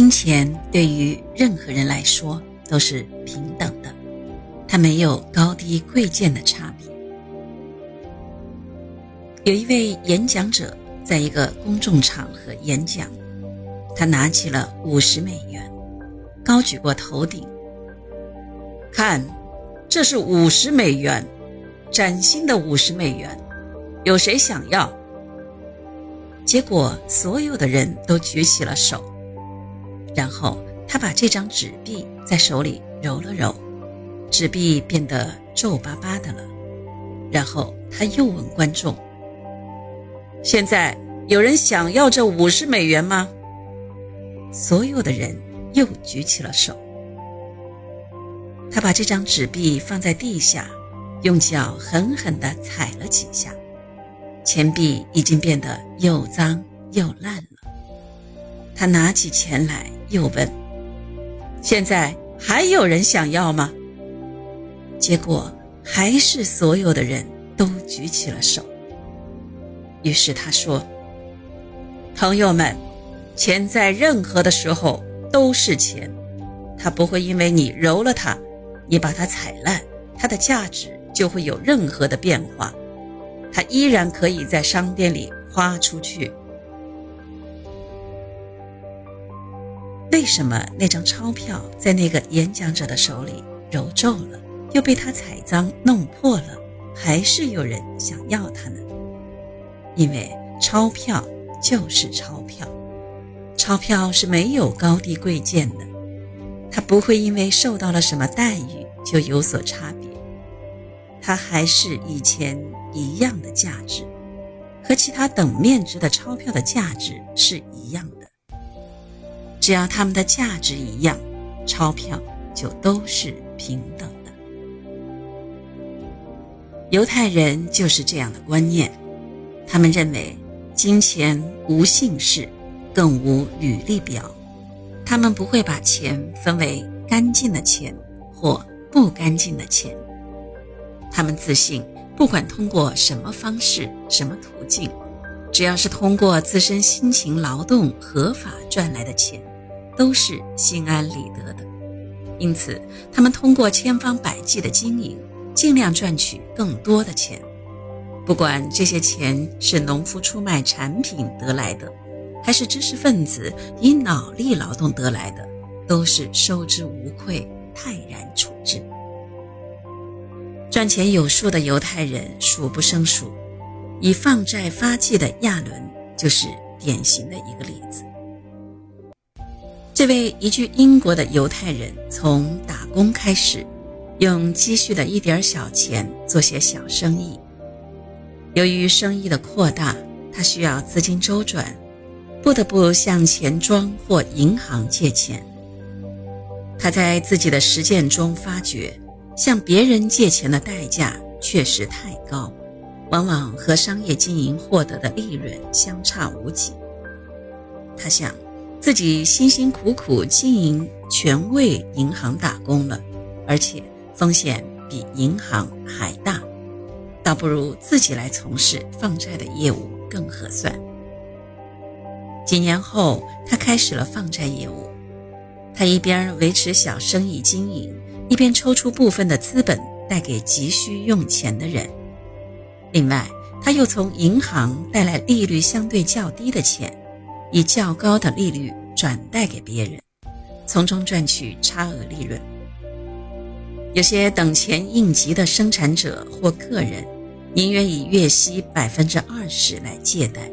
金钱对于任何人来说都是平等的，它没有高低贵贱的差别。有一位演讲者在一个公众场合演讲，他拿起了五十美元，高举过头顶，看，这是五十美元，崭新的五十美元，有谁想要？结果所有的人都举起了手。然后他把这张纸币在手里揉了揉，纸币变得皱巴巴的了。然后他又问观众：“现在有人想要这五十美元吗？”所有的人又举起了手。他把这张纸币放在地下，用脚狠狠地踩了几下，钱币已经变得又脏又烂了。他拿起钱来。又问：“现在还有人想要吗？”结果还是所有的人都举起了手。于是他说：“朋友们，钱在任何的时候都是钱，它不会因为你揉了它，你把它踩烂，它的价值就会有任何的变化，它依然可以在商店里花出去。”为什么那张钞票在那个演讲者的手里揉皱了，又被他踩脏弄破了，还是有人想要它呢？因为钞票就是钞票，钞票是没有高低贵贱的，它不会因为受到了什么待遇就有所差别，它还是以前一样的价值，和其他等面值的钞票的价值是一样的。只要它们的价值一样，钞票就都是平等的。犹太人就是这样的观念，他们认为金钱无姓氏，更无履历表，他们不会把钱分为干净的钱或不干净的钱。他们自信，不管通过什么方式、什么途径，只要是通过自身辛勤劳动合法赚来的钱。都是心安理得的，因此他们通过千方百计的经营，尽量赚取更多的钱。不管这些钱是农夫出卖产品得来的，还是知识分子以脑力劳动得来的，都是收之无愧，泰然处之。赚钱有数的犹太人数不胜数，以放债发迹的亚伦就是典型的一个例子。这位移居英国的犹太人从打工开始，用积蓄的一点小钱做些小生意。由于生意的扩大，他需要资金周转，不得不向钱庄或银行借钱。他在自己的实践中发觉，向别人借钱的代价确实太高，往往和商业经营获得的利润相差无几。他想。自己辛辛苦苦经营，全为银行打工了，而且风险比银行还大，倒不如自己来从事放债的业务更合算。几年后，他开始了放债业务。他一边维持小生意经营，一边抽出部分的资本带给急需用钱的人。另外，他又从银行带来利率相对较低的钱。以较高的利率转贷给别人，从中赚取差额利润。有些等钱应急的生产者或个人，宁愿以月息百分之二十来借贷，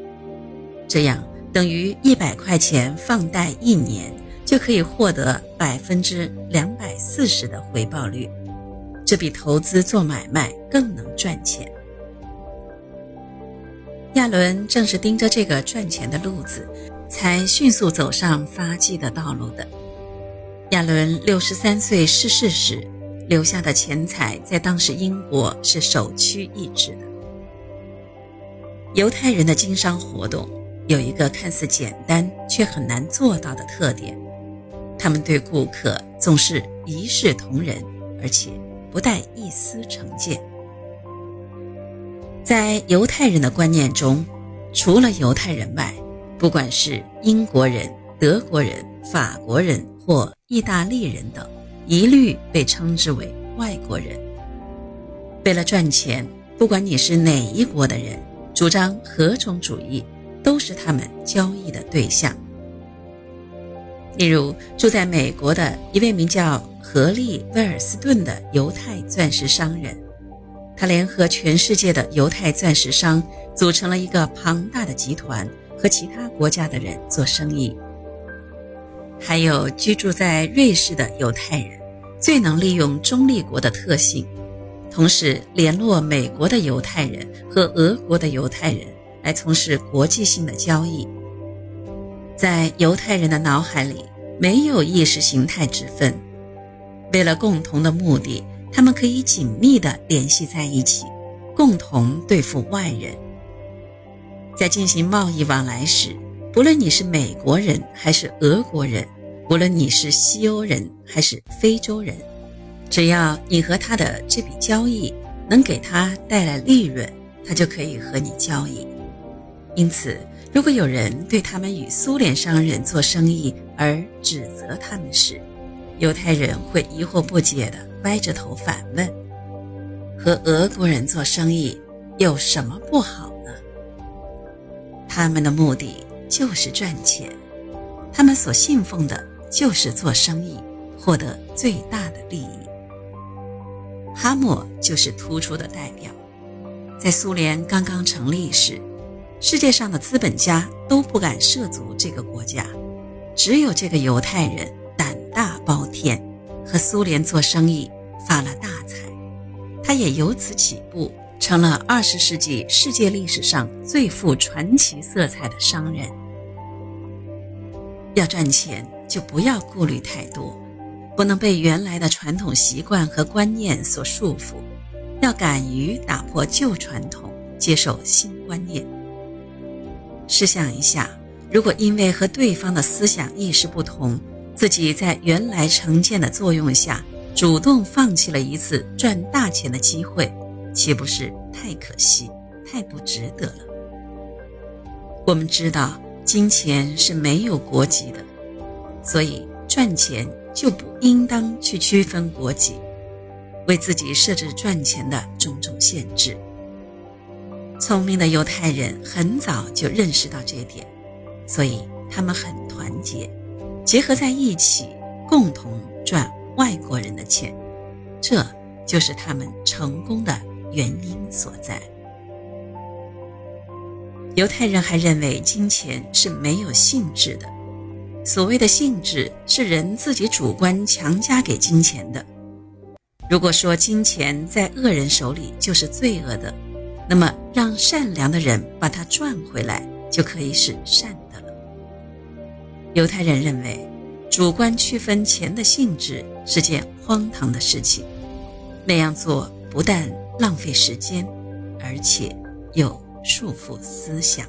这样等于一百块钱放贷一年就可以获得百分之两百四十的回报率，这比投资做买卖更能赚钱。亚伦正是盯着这个赚钱的路子，才迅速走上发迹的道路的。亚伦六十三岁逝世时留下的钱财，在当时英国是首屈一指的。犹太人的经商活动有一个看似简单却很难做到的特点：他们对顾客总是一视同仁，而且不带一丝成见。在犹太人的观念中，除了犹太人外，不管是英国人、德国人、法国人或意大利人等，一律被称之为外国人。为了赚钱，不管你是哪一国的人，主张何种主义，都是他们交易的对象。例如，住在美国的一位名叫何利·威尔斯顿的犹太钻石商人，他联合全世界的犹太钻石商，组成了一个庞大的集团，和其他国家的人做生意。还有居住在瑞士的犹太人，最能利用中立国的特性。同时联络美国的犹太人和俄国的犹太人来从事国际性的交易。在犹太人的脑海里没有意识形态之分，为了共同的目的，他们可以紧密地联系在一起，共同对付外人。在进行贸易往来时，不论你是美国人还是俄国人，无论你是西欧人还是非洲人。只要你和他的这笔交易能给他带来利润，他就可以和你交易。因此，如果有人对他们与苏联商人做生意而指责他们时，犹太人会疑惑不解的歪着头反问：“和俄国人做生意有什么不好呢？”他们的目的就是赚钱，他们所信奉的就是做生意，获得最大的利益。哈默就是突出的代表。在苏联刚刚成立时，世界上的资本家都不敢涉足这个国家，只有这个犹太人胆大包天，和苏联做生意发了大财。他也由此起步，成了二十世纪世界历史上最富传奇色彩的商人。要赚钱，就不要顾虑太多。不能被原来的传统习惯和观念所束缚，要敢于打破旧传统，接受新观念。试想一下，如果因为和对方的思想意识不同，自己在原来成见的作用下，主动放弃了一次赚大钱的机会，岂不是太可惜、太不值得了？我们知道，金钱是没有国籍的，所以赚钱。就不应当去区分国籍，为自己设置赚钱的种种限制。聪明的犹太人很早就认识到这一点，所以他们很团结，结合在一起，共同赚外国人的钱。这就是他们成功的原因所在。犹太人还认为金钱是没有性质的。所谓的性质是人自己主观强加给金钱的。如果说金钱在恶人手里就是罪恶的，那么让善良的人把它赚回来就可以是善的了。犹太人认为，主观区分钱的性质是件荒唐的事情，那样做不但浪费时间，而且又束缚思想。